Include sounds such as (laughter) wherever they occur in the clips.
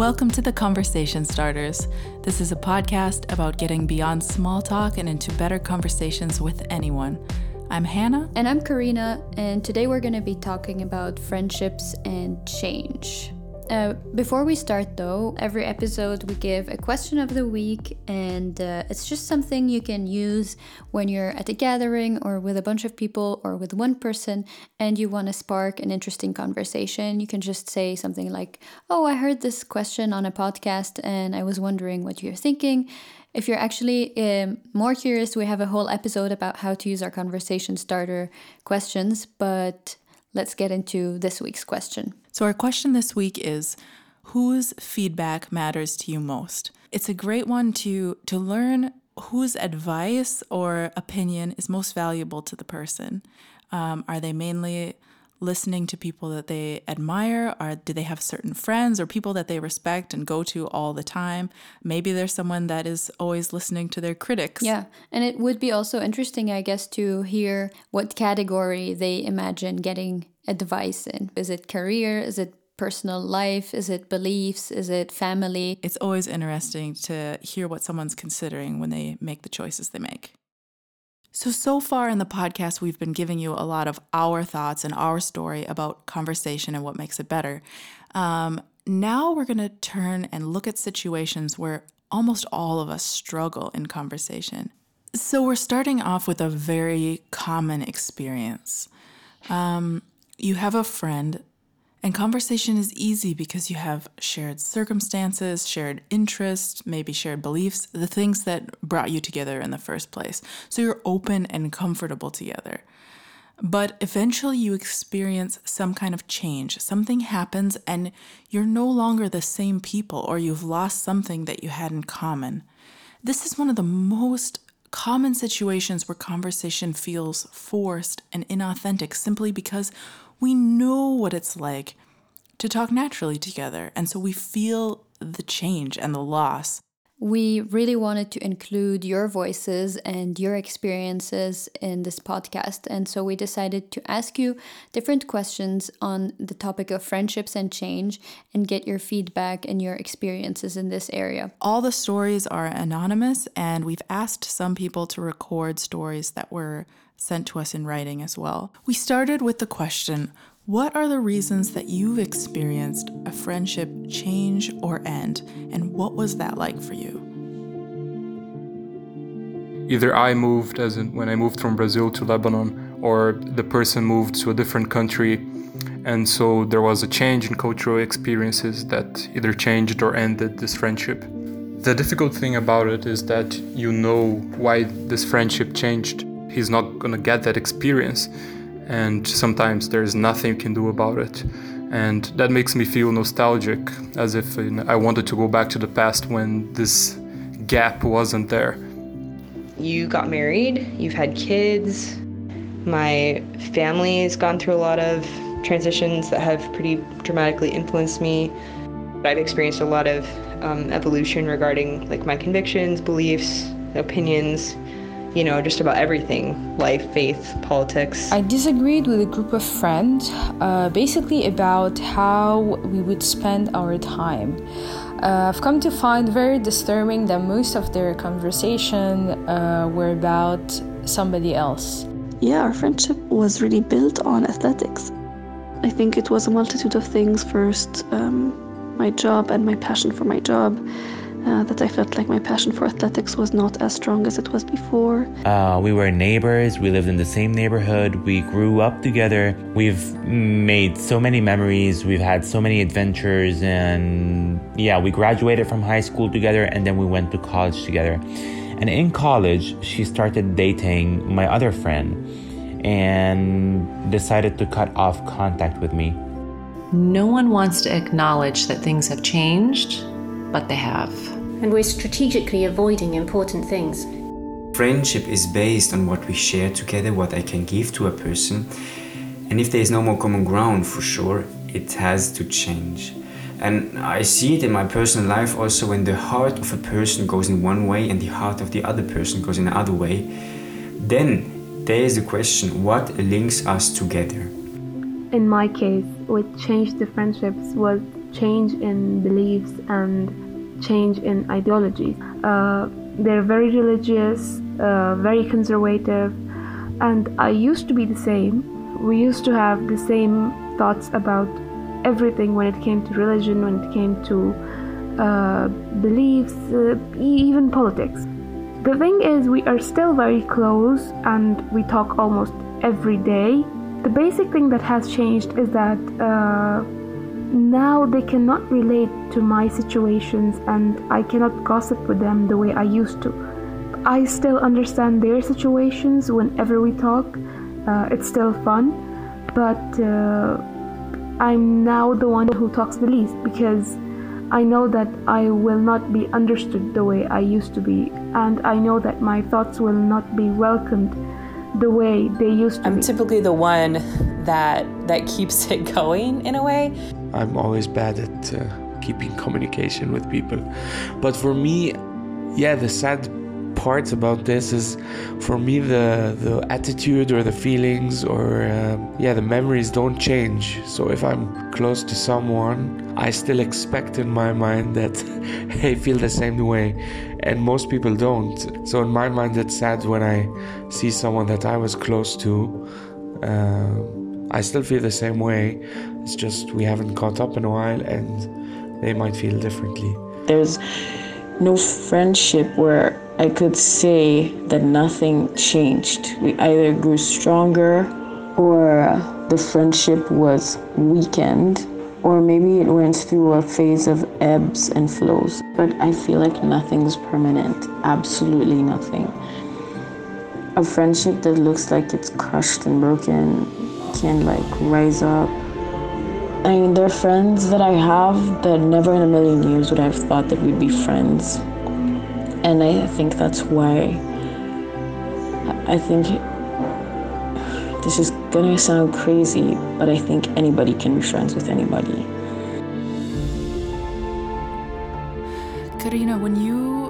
Welcome to the Conversation Starters. This is a podcast about getting beyond small talk and into better conversations with anyone. I'm Hannah. And I'm Karina, and today we're going to be talking about friendships and change. Uh, before we start, though, every episode we give a question of the week, and uh, it's just something you can use when you're at a gathering or with a bunch of people or with one person and you want to spark an interesting conversation. You can just say something like, Oh, I heard this question on a podcast and I was wondering what you're thinking. If you're actually um, more curious, we have a whole episode about how to use our conversation starter questions, but let's get into this week's question. So, our question this week is Whose feedback matters to you most? It's a great one to, to learn whose advice or opinion is most valuable to the person. Um, are they mainly listening to people that they admire or do they have certain friends or people that they respect and go to all the time? Maybe there's someone that is always listening to their critics. Yeah and it would be also interesting i guess to hear what category they imagine getting advice in. Is it career? Is it personal life? Is it beliefs? Is it family? It's always interesting to hear what someone's considering when they make the choices they make so, so far in the podcast, we've been giving you a lot of our thoughts and our story about conversation and what makes it better. Um, now we're going to turn and look at situations where almost all of us struggle in conversation. So, we're starting off with a very common experience. Um, you have a friend and conversation is easy because you have shared circumstances, shared interests, maybe shared beliefs, the things that brought you together in the first place. So you're open and comfortable together. But eventually you experience some kind of change. Something happens and you're no longer the same people or you've lost something that you had in common. This is one of the most common situations where conversation feels forced and inauthentic simply because we know what it's like to talk naturally together. And so we feel the change and the loss. We really wanted to include your voices and your experiences in this podcast. And so we decided to ask you different questions on the topic of friendships and change and get your feedback and your experiences in this area. All the stories are anonymous, and we've asked some people to record stories that were sent to us in writing as well. We started with the question What are the reasons that you've experienced a friendship change or end, and what was that like for you? Either I moved, as in when I moved from Brazil to Lebanon, or the person moved to a different country, and so there was a change in cultural experiences that either changed or ended this friendship. The difficult thing about it is that you know why this friendship changed he's not gonna get that experience and sometimes there's nothing you can do about it. And that makes me feel nostalgic as if you know, i wanted to go back to the past when this gap wasn't there. You got married you've had kids. My family has gone through a lot of transitions that have pretty dramatically influenced me. I've experienced a lot of um, evolution regarding like my convictions beliefs opinions you know, just about everything life, faith, politics. I disagreed with a group of friends, uh, basically about how we would spend our time. Uh, I've come to find very disturbing that most of their conversation uh, were about somebody else. Yeah, our friendship was really built on athletics. I think it was a multitude of things. First, um, my job and my passion for my job uh, that I felt like my passion for athletics was not as strong as it was before. Uh, we were neighbors, we lived in the same neighborhood, we grew up together, we've made so many memories, we've had so many adventures, and yeah, we graduated from high school together and then we went to college together. And in college, she started dating my other friend and decided to cut off contact with me. No one wants to acknowledge that things have changed but they have. And we're strategically avoiding important things. Friendship is based on what we share together, what I can give to a person. And if there is no more common ground, for sure, it has to change. And I see it in my personal life also when the heart of a person goes in one way and the heart of the other person goes in another way, then there is the question what links us together? In my case, what changed the friendships was change in beliefs and change in ideologies. Uh, they're very religious, uh, very conservative, and I used to be the same. We used to have the same thoughts about everything when it came to religion, when it came to uh, beliefs, uh, even politics. The thing is, we are still very close and we talk almost every day. The basic thing that has changed is that uh, now they cannot relate to my situations and I cannot gossip with them the way I used to. I still understand their situations whenever we talk. Uh, it's still fun, but uh, I'm now the one who talks the least because I know that I will not be understood the way I used to be, and I know that my thoughts will not be welcomed the way they used to I'm be. typically the one that that keeps it (laughs) going in a way. I'm always bad at uh, keeping communication with people. But for me, yeah, the sad part about this is for me the the attitude or the feelings or uh, yeah the memories don't change. So if i'm close to someone i still expect in my mind that (laughs) they feel the same way and most people don't. So in my mind it's sad when i see someone that i was close to uh, i still feel the same way it's just we haven't caught up in a while and they might feel differently there's no friendship where I could say that nothing changed. We either grew stronger or the friendship was weakened or maybe it went through a phase of ebbs and flows. But I feel like nothing's permanent, absolutely nothing. A friendship that looks like it's crushed and broken can like rise up I mean, they're friends that I have that never in a million years would I have thought that we'd be friends. And I think that's why I think this is gonna sound crazy, but I think anybody can be friends with anybody. Karina, when you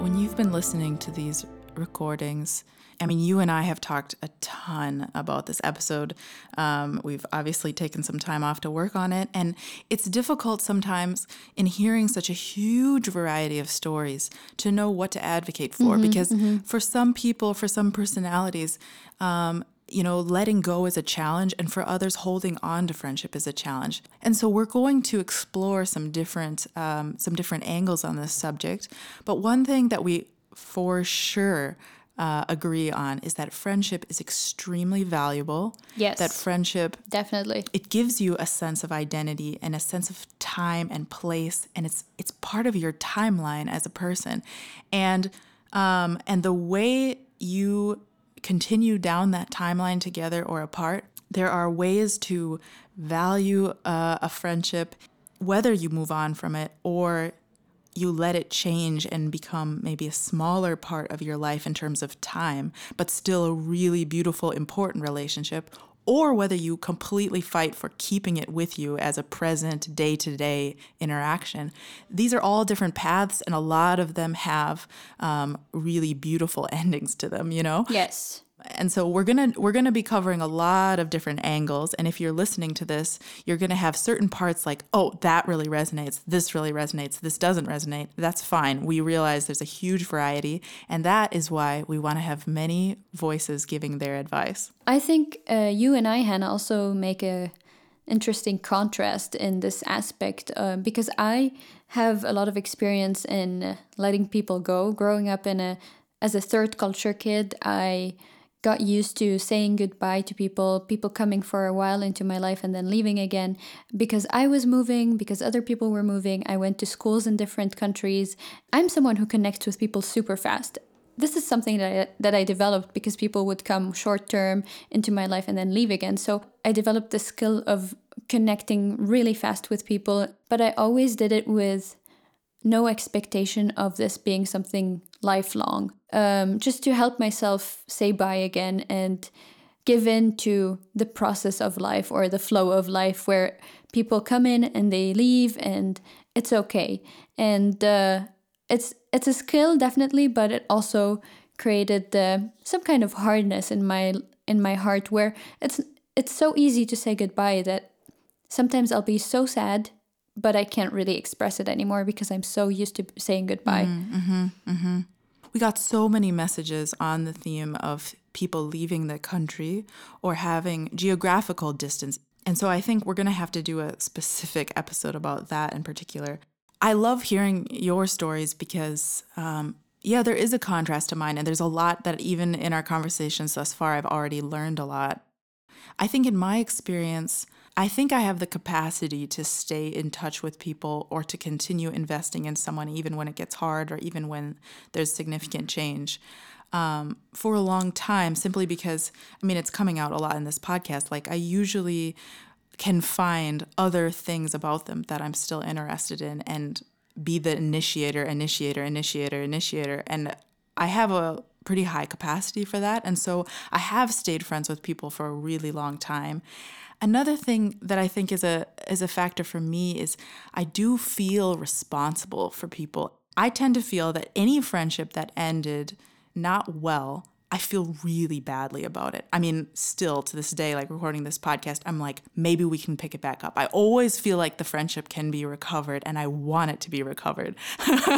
when you've been listening to these recordings, I mean, you and I have talked a ton about this episode. Um, we've obviously taken some time off to work on it, and it's difficult sometimes in hearing such a huge variety of stories to know what to advocate for. Mhm, because mhm. for some people, for some personalities, um, you know, letting go is a challenge, and for others, holding on to friendship is a challenge. And so, we're going to explore some different um, some different angles on this subject. But one thing that we for sure uh, agree on is that friendship is extremely valuable. Yes. That friendship Definitely. it gives you a sense of identity and a sense of time and place and it's it's part of your timeline as a person and um and the way you continue down that timeline together or apart there are ways to value uh, a friendship whether you move on from it or you let it change and become maybe a smaller part of your life in terms of time, but still a really beautiful, important relationship, or whether you completely fight for keeping it with you as a present, day to day interaction. These are all different paths, and a lot of them have um, really beautiful (laughs) endings to them, you know? Yes. And so we're gonna we're gonna be covering a lot of different angles. And if you're listening to this you're gonna have certain parts like oh that really resonates this really resonates this doesn't resonate. That's fine. We realize there's a huge variety. And that is why we want to have many voices giving their advice. I think uh, you and I, Hannah, also make a interesting contrast in this aspect uh, because I have a lot of experience in letting people go. Growing up in a as a third culture kid, I got used to saying goodbye to people, people coming for a while into my life and then leaving again because I was moving, because other people were moving. I went to schools in different countries. I'm someone who connects with people super fast. This is something that I, that I developed because people would come short term into my life and then leave again. So I developed the skill of connecting really fast with people, but I always did it with no expectation of this being something lifelong. Um, just to help myself say bye again and give in to the process of life or the flow of life where people come in and they leave and it's okay. And uh, it's it's a skill definitely, but it also created uh, some kind of hardness in my in my heart where it's it's so easy to say goodbye that sometimes I'll be so sad but I can't really express it anymore because I'm so used to saying goodbye. Mm-hmm, mm-hmm. We got so many messages on the theme of people leaving the country or having geographical distance. And so I think we're going to have to do a specific (laughs) episode about that in particular. I love hearing your stories because, um, yeah, there is a contrast to mine. And there's a lot that even in our conversations thus far, I've already learned a lot. I think in my experience, I think I have the capacity to stay in touch with people or to continue investing in someone even when it gets hard or even when there's significant change. Um, for a long time, simply because, I mean, it's coming out a lot in this podcast. Like, I usually can find other things about them that I'm still interested in and be the initiator, initiator, initiator, initiator. And I have a pretty high capacity for that. And so I have stayed friends with people for a really long time. Another thing that I think is a is a factor for me is I do feel responsible for people. I tend to feel that any friendship that ended not well, I feel really badly about it. I mean, still to this day, like recording this podcast, I'm like, maybe we can pick it back up. I always feel like the friendship can be recovered and I want it to be recovered.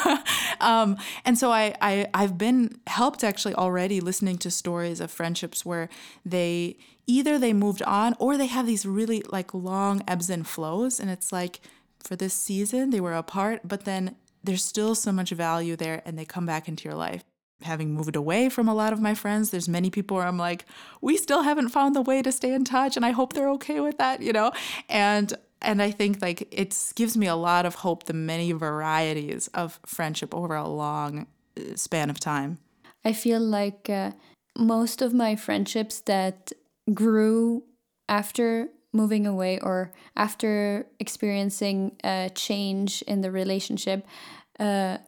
(laughs) um, and so I, I, I've been helped actually already listening to stories of friendships where they either they moved on or they have these really like long ebbs and flows. And it's like for this season, they were apart, but then there's still so much value there and they come back into your life. Having moved away from a lot of my friends, there's many people where I'm like, we still haven't found the way to stay in touch, and I hope they're okay with that, you know? And and I think like it gives me a lot of hope the many varieties of friendship over a long uh, span of time. I feel like uh, most of my friendships that grew after moving away or after experiencing a change in the relationship uh,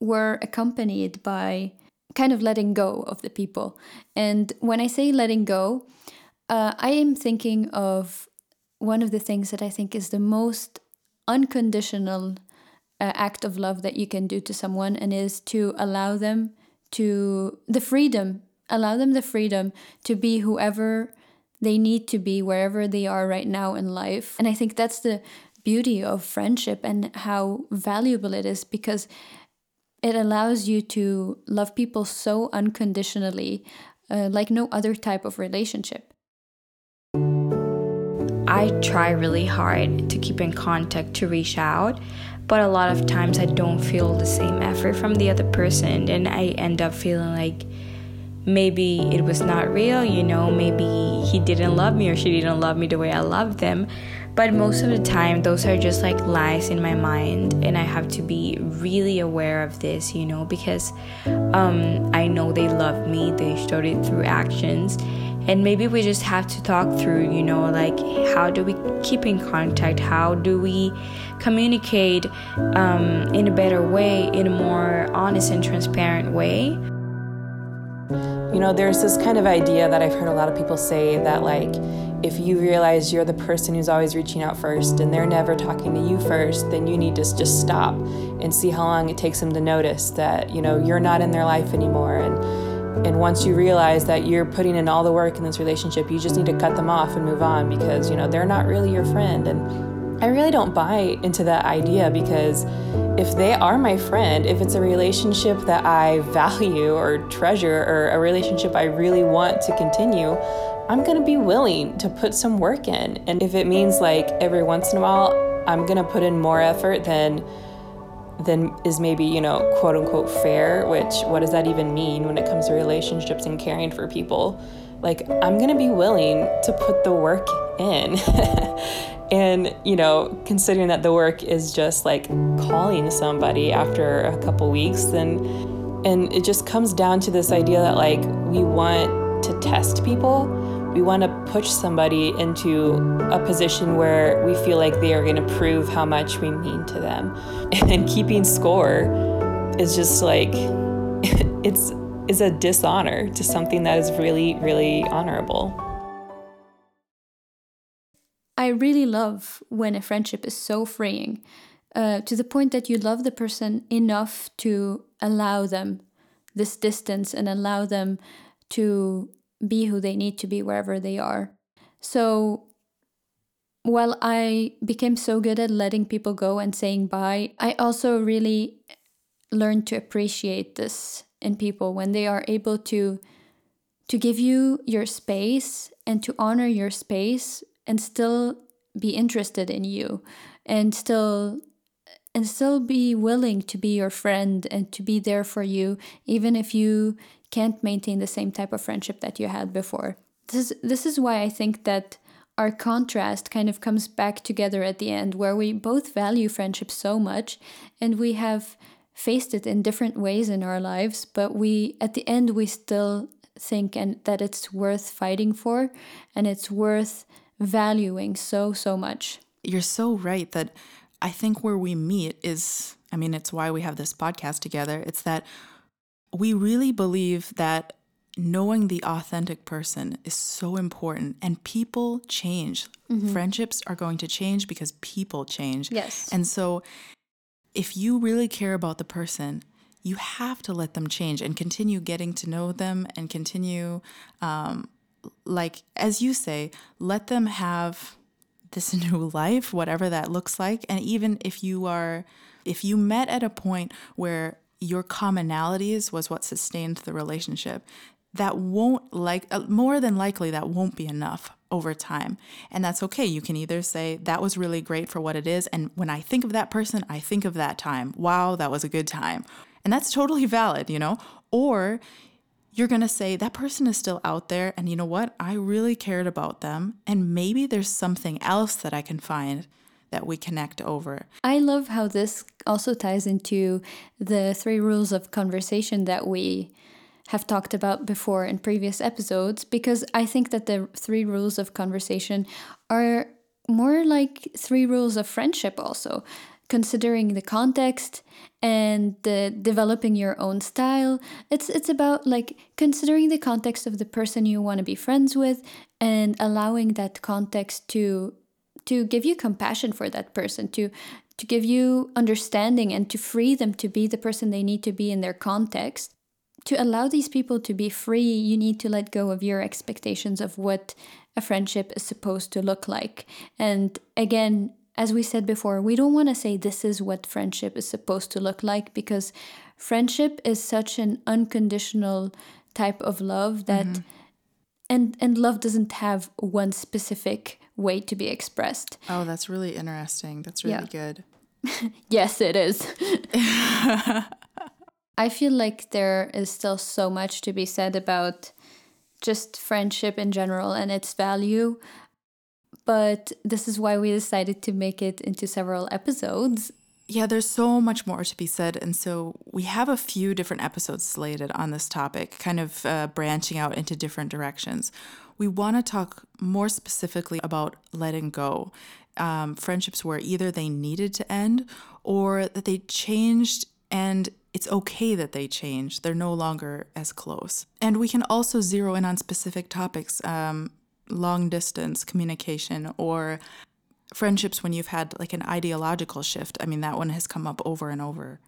were accompanied by kind of letting go of the people. And when I say letting go, uh, I am thinking of one of the things that I think is the most unconditional uh, act of love that you can do to someone, and is to allow them to the freedom allow them the freedom to be whoever they need to be wherever they are right now in life. And I think that's the beauty of friendship and how valuable it is because it allows you to love people so unconditionally, uh, like no other type of relationship. I try really hard to keep in contact, to reach out, but a lot of times I don't feel the same effort from the other person, and I end up feeling like maybe it was not real, you know, maybe he didn't love me or she didn't love me the way I loved them. But most of the time, those are just like lies in my mind, and I have to be really aware of this, you know, because um, I know they love me, they showed it through actions. And maybe we just have to talk through, you know, like how do we keep in contact? How do we communicate um, in a better way, in a more honest and transparent way? You know, there's this kind of idea that I've heard a lot of people say that, like, if you realize you're the person who's always reaching out first and they're never talking to you first, then you need to just stop and see how long it takes them to notice that, you know, you're not in their life anymore. And, and once you realize that you're putting in all the work in this relationship, you just need to cut them off and move on because, you know, they're not really your friend. And I really don't buy into that idea because if they are my friend, if it's a relationship that I value or treasure or a relationship I really want to continue, I'm gonna be willing to put some work in. And if it means like every once in a while, I'm gonna put in more effort than than is maybe, you know, quote unquote fair, which what does that even mean when it comes to relationships and caring for people? Like, I'm gonna be willing to put the work in. (laughs) And, you know, considering that the work is just like calling somebody after a couple weeks, then, and it just comes down to this idea that like we want to test people. We want to push somebody into a position where we feel like they are going to prove how much we mean to them. (laughs) And keeping score is just like, (laughs) it's, is a dishonor to something that is really, really honorable. I really love when a friendship is so freeing uh, to the point that you love the person enough to allow them this distance and allow them to be who they need to be wherever they are. So while I became so good at letting people go and saying bye, I also really learned to appreciate this in people when they are able to to give you your space and to honor your space and still be interested in you and still and still be willing to be your friend and to be there for you even if you can't maintain the same type of friendship that you had before. This this is why I think that our contrast kind of comes back together at the end where we both value friendship so much and we have faced it in different ways in our lives but we at the end we still think and that it's worth fighting for and it's worth valuing so so much you're so right that i think where we meet is i mean it's why we have this podcast together it's that we really believe that knowing the authentic person is so important and people change Mhm. friendships are going to change because people change Yes. and so if you really care about the person you have to let them change and continue getting to know them and continue um, like as you say let them have this (laughs) new life whatever that looks like and even if you are if you met at a point where your commonalities was what sustained the relationship that won't like uh, more than likely that won't be enough over time. And that's okay. You can either say that was really great for what it is and when i think of that person i think of that time. Wow that was a good time. And that's totally valid you know? Or you're going to say that person is still out there and you know what? I really cared about them and maybe there's something else that i can find that we connect over. I love how this also ties into the three rules of conversation that we have talked about before in previous episodes because I think that the three rules of conversation are more like three rules of friendship also considering the context and developing your own style. It's it's about like considering the context of the person you want to be friends with and allowing that context to to give you compassion for that person to to give you understanding and to free them to be the person they need to be in their context to allow these people to be free you need to let go of your expectations of what a friendship is supposed to look like and again as we said before we don't want to say this is what friendship is supposed to look like because friendship is such an unconditional type of love that Mhm. and and love doesn't have one specific way to be expressed. Oh that's really interesting. That's really Yeah. good. (laughs) Yes it is. (laughs) I feel like there is still so much to be said about just friendship in general and its value but this is why we decided to make it into several episodes Yeah, there's so much more to be said. And so we have a few different episodes slated on this topic, kind of uh, branching out into different directions. We want to talk more specifically about letting go. Um, friendships where either they needed to end or that they changed and it's okay that they changed. They're no longer as close. And we can also zero in on specific topics um, long distance communication or friendships when you've had like an ideological shift. I mean, that one has come up over and over.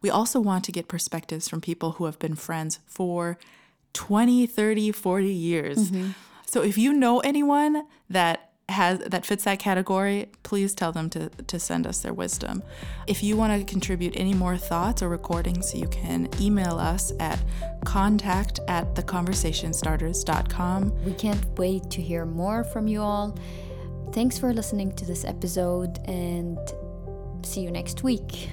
We also want to get perspectives from people who have been friends for 20, 30, 40 years. Mhm. So if you know anyone that has that fits that category, please tell them to, to send us their wisdom. If you want to contribute any more thoughts or recordings, you can email us at contact at theconversationstarters.com. we can't wait to hear more from you all thanks for listening to this episode and see you next week